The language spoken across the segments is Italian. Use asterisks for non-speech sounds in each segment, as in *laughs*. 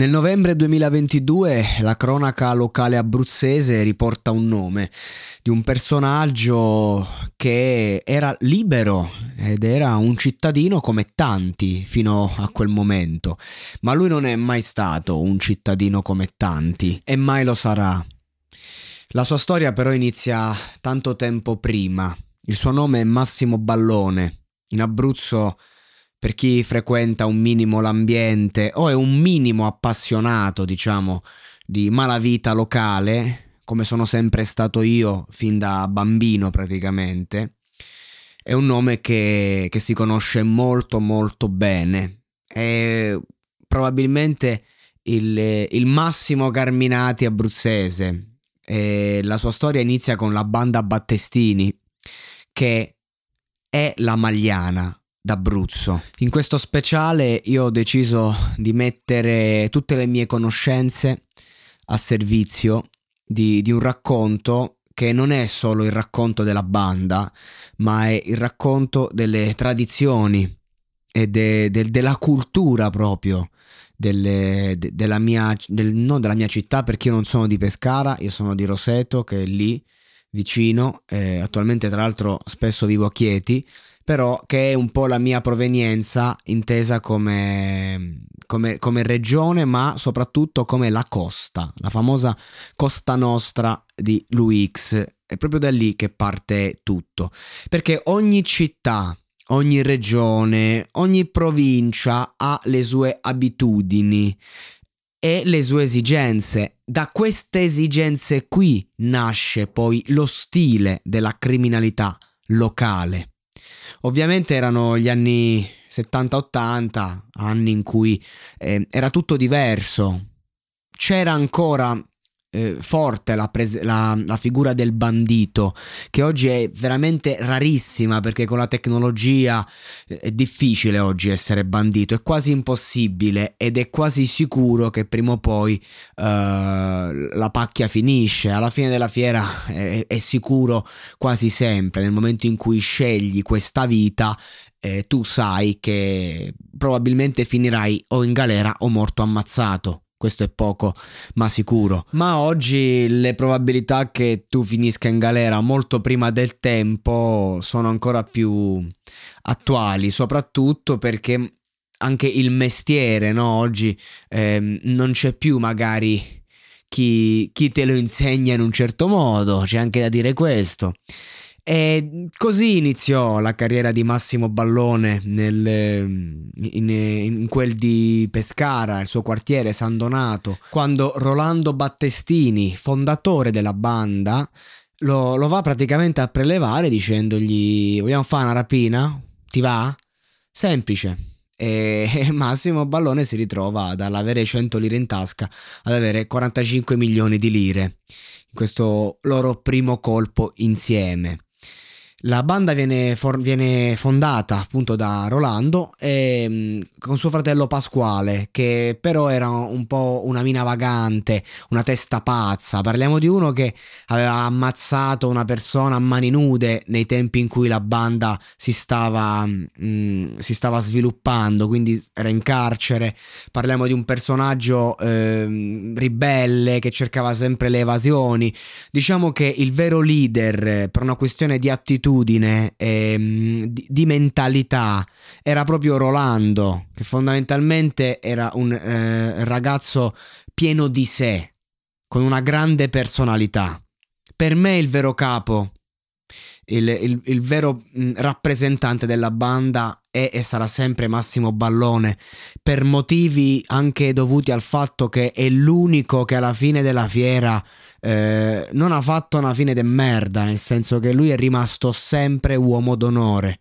Nel novembre 2022 la cronaca locale abruzzese riporta un nome di un personaggio che era libero ed era un cittadino come tanti fino a quel momento, ma lui non è mai stato un cittadino come tanti e mai lo sarà. La sua storia però inizia tanto tempo prima. Il suo nome è Massimo Ballone. In Abruzzo per chi frequenta un minimo l'ambiente o è un minimo appassionato, diciamo, di malavita locale, come sono sempre stato io fin da bambino praticamente, è un nome che, che si conosce molto molto bene. È probabilmente il, il Massimo Carminati abruzzese. E la sua storia inizia con la banda Battestini, che è la Magliana, d'Abruzzo. In questo speciale io ho deciso di mettere tutte le mie conoscenze a servizio di, di un racconto che non è solo il racconto della banda, ma è il racconto delle tradizioni e de, de, della cultura proprio delle, de, della, mia, del, non della mia città perché io non sono di Pescara, io sono di Roseto che è lì vicino, eh, attualmente tra l'altro spesso vivo a Chieti però che è un po' la mia provenienza intesa come, come, come regione, ma soprattutto come la costa, la famosa Costa Nostra di Luix. È proprio da lì che parte tutto, perché ogni città, ogni regione, ogni provincia ha le sue abitudini e le sue esigenze. Da queste esigenze qui nasce poi lo stile della criminalità locale. Ovviamente erano gli anni 70-80, anni in cui eh, era tutto diverso. C'era ancora eh, forte la, pres- la, la, figura del bandito, che oggi è veramente rarissima perché con la tecnologia eh, è difficile oggi essere bandito, è quasi impossibile ed è quasi sicuro che prima o poi eh, la pacchia finisce. Alla fine della fiera è, è sicuro quasi sempre, nel momento in cui scegli questa vita eh, tu sai che probabilmente finirai o in galera o morto ammazzato questo è poco ma sicuro. Ma oggi le probabilità che tu finisca in galera molto prima del tempo sono ancora più attuali, soprattutto perché anche il mestiere, no? Oggi ehm, non c'è più magari chi, chi te lo insegna in un certo modo, c'è anche da dire questo. E così iniziò la carriera di Massimo Ballone nel, in, in, quel di Pescara, il suo quartiere San Donato, quando Rolando Battestini, fondatore della banda, lo, lo va praticamente a prelevare dicendogli vogliamo fare una rapina? Ti va? Semplice. E Massimo Ballone si ritrova dall'avere 100 lire in tasca ad avere 45 milioni di lire questo loro primo colpo insieme. La banda viene, for- viene, fondata appunto da Rolando e, mm, con suo fratello Pasquale, che però era un po' una mina vagante, una testa pazza. Parliamo di uno che aveva ammazzato una persona a mani nude nei tempi in cui la banda si stava, mh, mm, si stava sviluppando, quindi era in carcere. Parliamo di un personaggio eh, ribelle che cercava sempre le evasioni. Diciamo che il vero leader per una questione di attitudine abitudine, ehm, di, di, mentalità, era proprio Rolando, che fondamentalmente era un eh, ragazzo pieno di sé, con una grande personalità. Per me il vero capo, il, il, il vero mh, rappresentante della banda è e sarà sempre Massimo Ballone, per motivi anche dovuti al fatto che è l'unico che alla fine della fiera eh, non ha fatto una fine de merda, nel senso che lui è rimasto sempre uomo d'onore.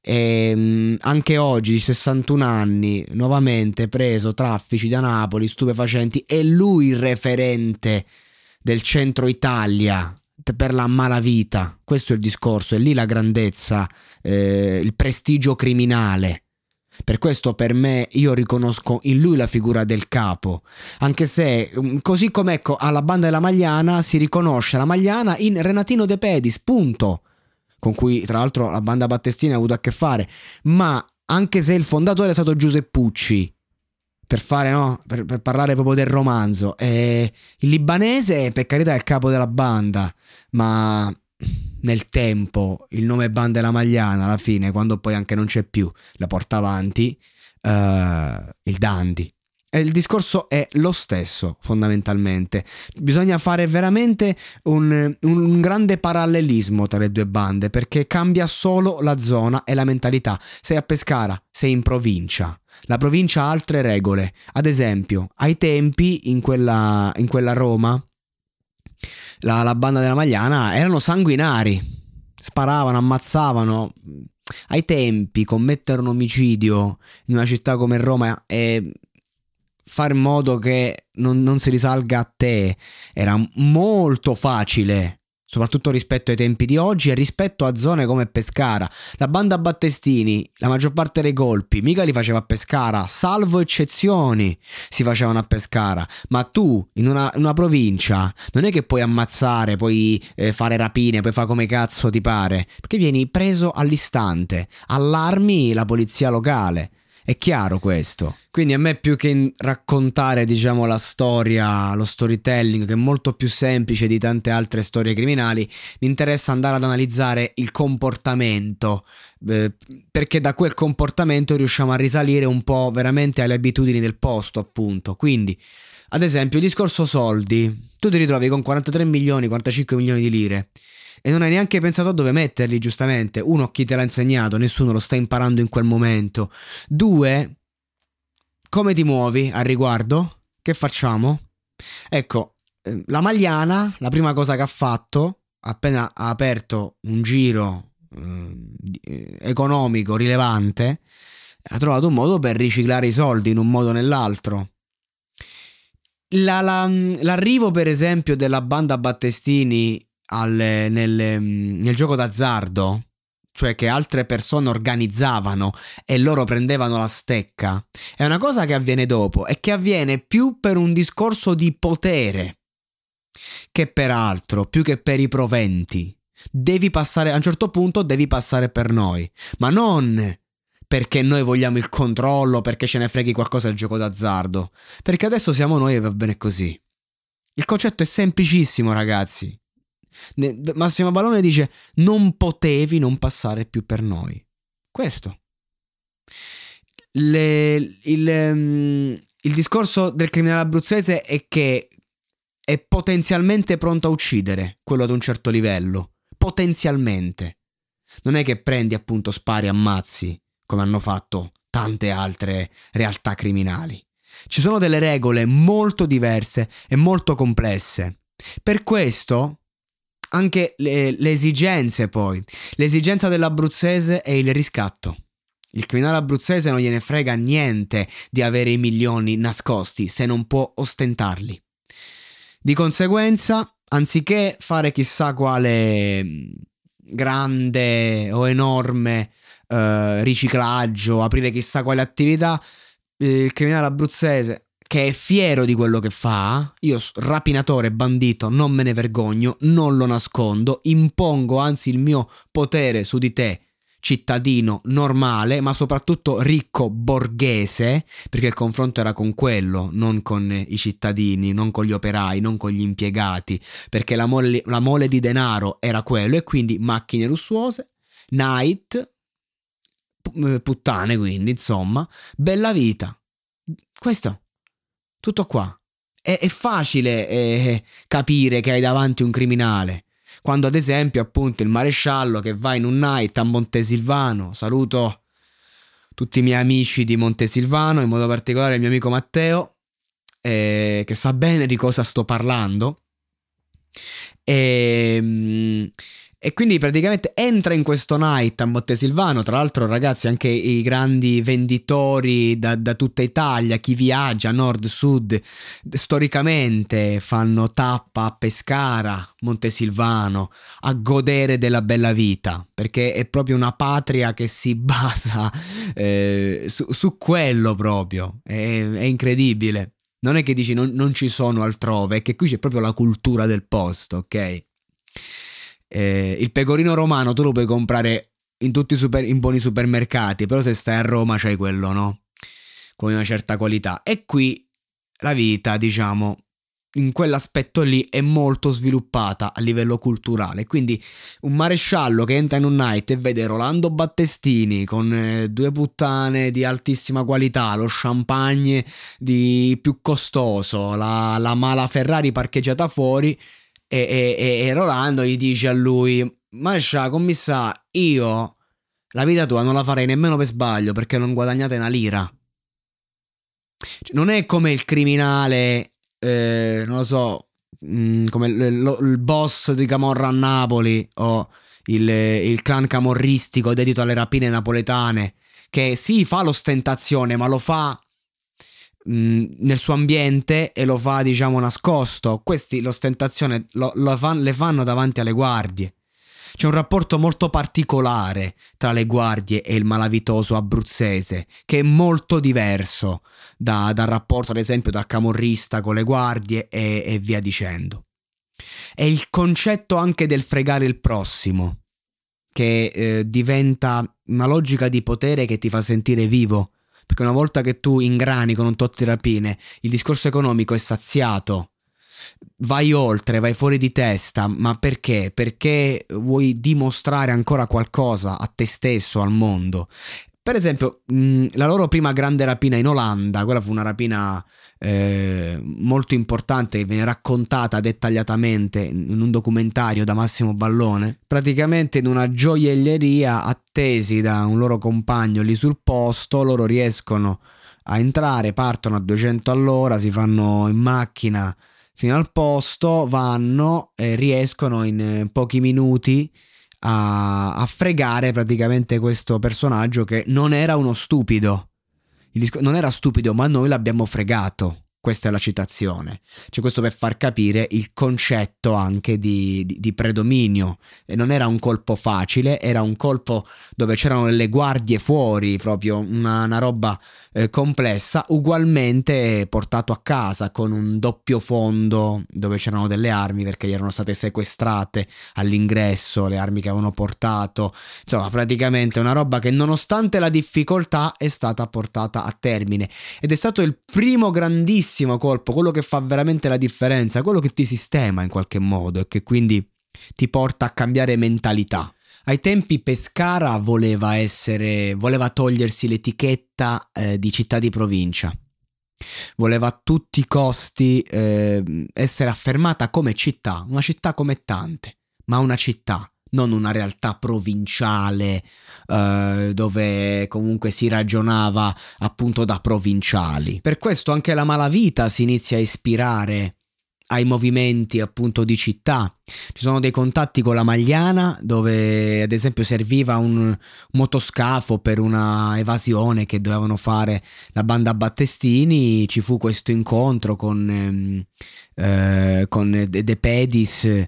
E mh, anche oggi, 61 anni, nuovamente preso traffici da Napoli, stupefacenti, è lui il referente del centro Italia per la malavita. Questo è il discorso, è lì la grandezza, eh, il prestigio criminale. Per questo per me io riconosco in lui la figura del capo, anche se mm, così come ecco alla banda della Magliana si riconosce la Magliana in Renatino De Pedis, punto, con cui tra l'altro la banda Battestina ha avuto a che fare, ma anche se il fondatore è stato Giuseppucci, per fare no, per, per parlare proprio del romanzo, eh, il libanese per carità è il capo della banda, ma nel tempo il nome banda della Magliana alla fine, quando poi anche non c'è più, la porta avanti uh, il Dandy. E il discorso è lo stesso, fondamentalmente. Bisogna fare veramente un, un, grande parallelismo tra le due bande, perché cambia solo la zona e la mentalità. Sei a Pescara, sei in provincia. La provincia ha altre regole. Ad esempio, ai tempi, in quella, in quella Roma, la, la banda della Magliana erano sanguinari, sparavano, ammazzavano. Ai tempi commettere un omicidio in una città come Roma e fare in modo che non, non si risalga a te era molto facile soprattutto rispetto ai tempi di oggi e rispetto a zone come Pescara. La banda Battestini, la maggior parte dei colpi, mica li faceva a Pescara, salvo eccezioni si facevano a Pescara, ma tu in una, una provincia non è che puoi ammazzare, puoi eh, fare rapine, puoi fare come cazzo ti pare, perché vieni preso all'istante, allarmi la polizia locale. È chiaro questo. Quindi a me più che raccontare, diciamo, la storia, lo storytelling, che è molto più semplice di tante altre storie criminali, mi interessa andare ad analizzare il comportamento, eh, perché da quel comportamento riusciamo a risalire un po' veramente alle abitudini del posto, appunto. Quindi, ad esempio, il discorso soldi. Tu ti ritrovi con 43 milioni, 45 milioni di lire e non hai neanche pensato a dove metterli, giustamente. Uno, chi te l'ha insegnato, nessuno lo sta imparando in quel momento. Due, come ti muovi al riguardo? Che facciamo? Ecco, eh, la Magliana, la prima cosa che ha fatto, appena ha aperto un giro eh, economico rilevante, ha trovato un modo per riciclare i soldi in un modo o nell'altro. La, la, l'arrivo, per esempio, della banda Battestini al, nel, mm, nel gioco d'azzardo, cioè che altre persone organizzavano e loro prendevano la stecca, è una cosa che avviene dopo e che avviene più per un discorso di potere che per altro, più che per i proventi. Devi passare, a un certo punto devi passare per noi, ma non perché noi vogliamo il controllo, perché ce ne freghi qualcosa del gioco d'azzardo, perché adesso siamo noi e va bene così. Il concetto è semplicissimo, ragazzi. Massimo Ballone dice non potevi non passare più per noi. Questo. Le, il, um, il discorso del criminale abruzzese è che è potenzialmente pronto a uccidere quello ad un certo livello. Potenzialmente. Non è che prendi appunto spari ammazzi come hanno fatto tante altre realtà criminali. Ci sono delle regole molto diverse e molto complesse. Per questo anche le, le esigenze poi. L'esigenza dell'abruzzese è il riscatto. Il criminale abruzzese non gliene frega niente di avere i milioni nascosti se non può ostentarli. Di conseguenza, anziché fare chissà quale mm, grande o enorme eh, riciclaggio, aprire chissà quale attività, eh, il criminale abruzzese che è fiero di quello che fa, io rapinatore, bandito, non me ne vergogno, non lo nascondo, impongo anzi il mio potere su di te cittadino normale, ma soprattutto ricco borghese, perché il confronto era con quello, non con i cittadini, non con gli operai, non con gli impiegati, perché la mole, la mole di denaro era quello e quindi macchine lussuose, night, eh, puttane quindi, insomma, bella vita. Questo, tutto qua. È, è facile eh, capire che hai davanti un criminale quando ad esempio appunto il maresciallo che va in un night a Montesilvano, saluto tutti i miei amici di Montesilvano, in modo particolare il mio amico Matteo, eh, che sa bene di cosa sto parlando. E, ehm, e quindi praticamente entra in questo night a Montesilvano, tra l'altro ragazzi anche i grandi venditori da, da, tutta Italia, chi viaggia nord, sud, storicamente fanno tappa a Pescara, Montesilvano, a godere della bella vita, perché è proprio una patria che si *laughs* basa eh, su, su, quello proprio, è, è, incredibile. Non è che dici non, non ci sono altrove, è che qui c'è proprio la cultura del posto, ok? Eh, il pecorino romano tu lo puoi comprare in tutti i super, in buoni supermercati, però se stai a Roma c'hai quello, no? Con una certa qualità. E qui la vita, diciamo, in quell'aspetto lì è molto sviluppata a livello culturale. Quindi un maresciallo che entra in un night e vede Rolando Battestini con eh, due puttane di altissima qualità, lo champagne di più costoso, la, la mala Ferrari parcheggiata fuori e, e, e Rolando gli dice a lui, Mascia, commissà, io la vita tua non la farei nemmeno per sbaglio perché non guadagnate una lira. Cioè, non è come il criminale, eh, non lo so, mh, mm, come il, lo, il, boss di Camorra a Napoli o il, il clan camorristico dedito alle rapine napoletane, che sì fa l'ostentazione ma lo fa nel suo ambiente e lo fa diciamo nascosto. Questi l'ostentazione lo, lo fan, le fanno davanti alle guardie. C'è un rapporto molto particolare tra le guardie e il malavitoso abruzzese, che è molto diverso da, dal rapporto, ad esempio, dal camorrista con le guardie e, e via dicendo. È il concetto anche del fregare il prossimo, che eh, diventa una logica di potere che ti fa sentire vivo perché una volta che tu ingrani con un tot di rapine, il discorso economico è saziato. Vai oltre, vai fuori di testa, ma perché? Perché vuoi dimostrare ancora qualcosa a te stesso, al mondo. Per esempio, mh, la loro prima grande rapina in Olanda, quella fu una rapina eh, molto importante che viene raccontata dettagliatamente in un documentario da Massimo Ballone. Praticamente in una gioielleria, attesi da un loro compagno lì sul posto, loro riescono a entrare, partono a 200 all'ora, si fanno in macchina fino al posto, vanno e riescono in eh, pochi minuti a, a fregare praticamente questo personaggio che non era uno stupido. Disco- non era stupido, ma noi l'abbiamo fregato. Questa è la citazione. Cioè, questo per far capire il concetto anche di, di, di, predominio. E non era un colpo facile, era un colpo dove c'erano le guardie fuori, proprio una, una roba eh, complessa, ugualmente portato a casa con un doppio fondo dove c'erano delle armi perché gli erano state sequestrate all'ingresso, le armi che avevano portato. Insomma, praticamente una roba che nonostante la difficoltà è stata portata a termine. Ed è stato il primo grandissimo grandissimo colpo, quello che fa veramente la differenza, quello che ti sistema in qualche modo e che quindi ti porta a cambiare mentalità. Ai tempi Pescara voleva essere, voleva togliersi l'etichetta eh, di città di provincia. Voleva a tutti i costi eh, essere affermata come città, una città come tante, ma una città non una realtà provinciale eh, dove comunque si ragionava appunto da provinciali. Per questo anche la malavita si inizia a ispirare ai movimenti appunto di città. Ci sono dei contatti con la Magliana dove ad esempio serviva un motoscafo per una evasione che dovevano fare la banda Battestini, ci fu questo incontro con, ehm, eh, con De Pedis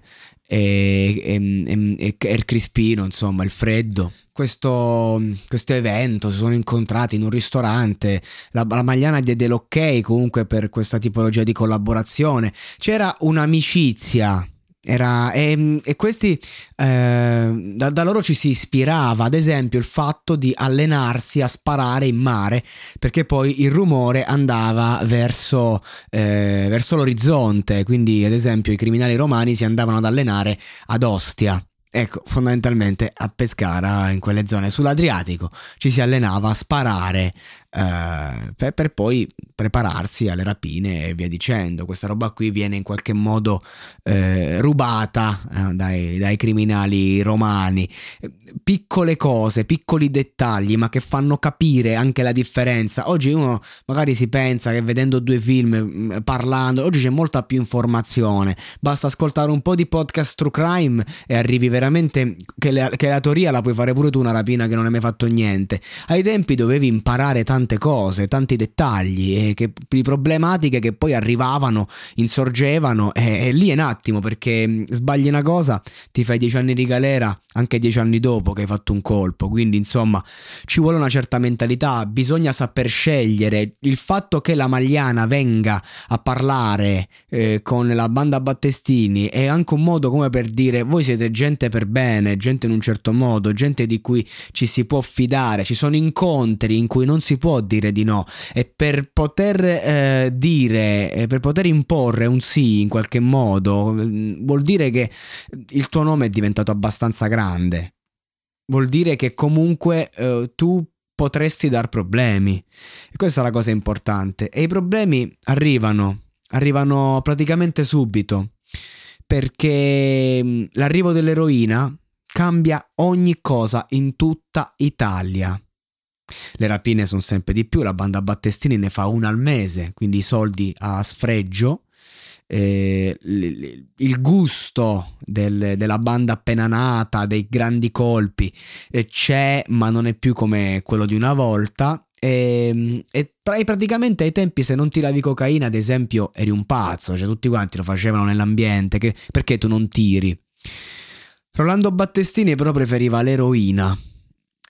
e, e, e, e Crispino, insomma, il freddo. Questo, questo, evento si sono incontrati in un ristorante. La, la Magliana diede l'ok comunque per questa tipologia di collaborazione. C'era un'amicizia Era, e, e, questi eh, da, da, loro ci si ispirava, ad esempio, il fatto di allenarsi a sparare in mare, perché poi il rumore andava verso, eh, verso l'orizzonte. Quindi, ad esempio, i criminali romani si andavano ad allenare ad Ostia. Ecco, fondamentalmente a Pescara, in quelle zone sull'Adriatico, ci si allenava a sparare eh, per, poi prepararsi alle rapine e via dicendo. Questa roba qui viene in qualche modo eh, rubata eh, dai, dai, criminali romani. Piccole cose, piccoli dettagli, ma che fanno capire anche la differenza. Oggi uno magari si pensa che vedendo due film, mm, parlando, oggi c'è molta più informazione. Basta ascoltare un po' di podcast true crime e arrivi veramente che la, che la teoria la puoi fare pure tu una rapina che non hai mai fatto niente. Ai tempi dovevi imparare tanto tante cose, tanti dettagli e che, di problematiche che poi arrivavano, insorgevano e, e lì è un attimo perché mm, sbagli una cosa, ti fai dieci anni di galera anche dieci anni dopo che hai fatto un colpo, quindi insomma ci vuole una certa mentalità, bisogna saper scegliere. Il fatto che la Magliana venga a parlare eh, con la banda Battestini è anche un modo come per dire voi siete gente per bene, gente in un certo modo, gente di cui ci si può fidare, ci sono incontri in cui non si può dire di no e per poter eh, dire, eh, per poter imporre un sì in qualche modo mm, vuol dire che il tuo nome è diventato abbastanza grande. Vuol dire che comunque eh, tu potresti dar problemi. E questa è la cosa importante. E i problemi arrivano, arrivano praticamente subito. Perché mm, l'arrivo dell'eroina cambia ogni cosa in tutta Italia. Le rapine sono sempre di più, la banda Battestini ne fa una al mese, quindi i soldi a sfregio. Eh, il gusto del, della banda appena nata, dei grandi colpi, eh, c'è, ma non è più come quello di una volta. E, e praticamente ai tempi, se non tiravi cocaina, ad esempio, eri un pazzo, cioè tutti quanti lo facevano nell'ambiente. Che, perché tu non tiri? Rolando Battestini però preferiva l'eroina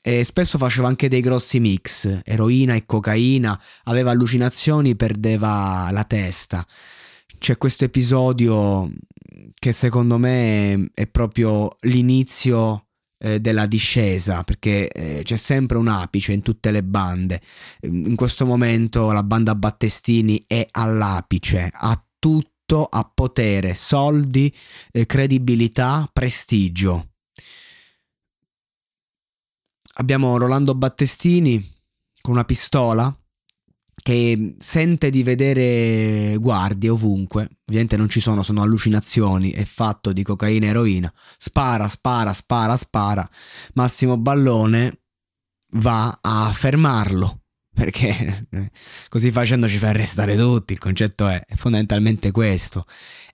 e spesso faceva anche dei grossi mix, eroina e cocaina, aveva allucinazioni, perdeva la testa. C'è questo episodio che secondo me è proprio l'inizio eh, della discesa, perché eh, c'è sempre un apice in tutte le bande. In questo momento la banda Battestini è all'apice, ha tutto, ha potere, soldi, eh, credibilità, prestigio abbiamo Rolando Battestini con una pistola che sente di vedere guardie ovunque, ovviamente non ci sono, sono allucinazioni, è fatto di cocaina e eroina, spara, spara, spara, spara, Massimo Ballone va a fermarlo, *laughs* perché così facendo ci fa arrestare tutti, il concetto è fondamentalmente questo.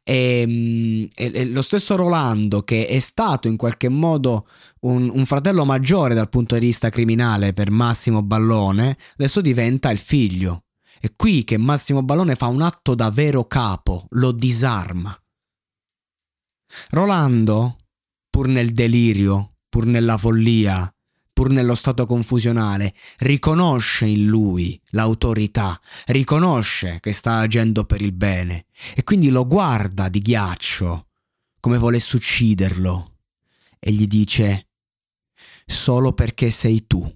E, e, e, lo stesso Rolando, che è stato in qualche modo un, un, fratello maggiore dal punto di vista criminale per Massimo Ballone, adesso diventa il figlio. È qui che Massimo Ballone fa un atto da vero capo, lo disarma. Rolando, pur nel delirio, pur nella follia, pur nello stato confusionale, riconosce in lui l'autorità, riconosce che sta agendo per il bene e quindi lo guarda di ghiaccio come volesse ucciderlo e gli dice solo perché sei tu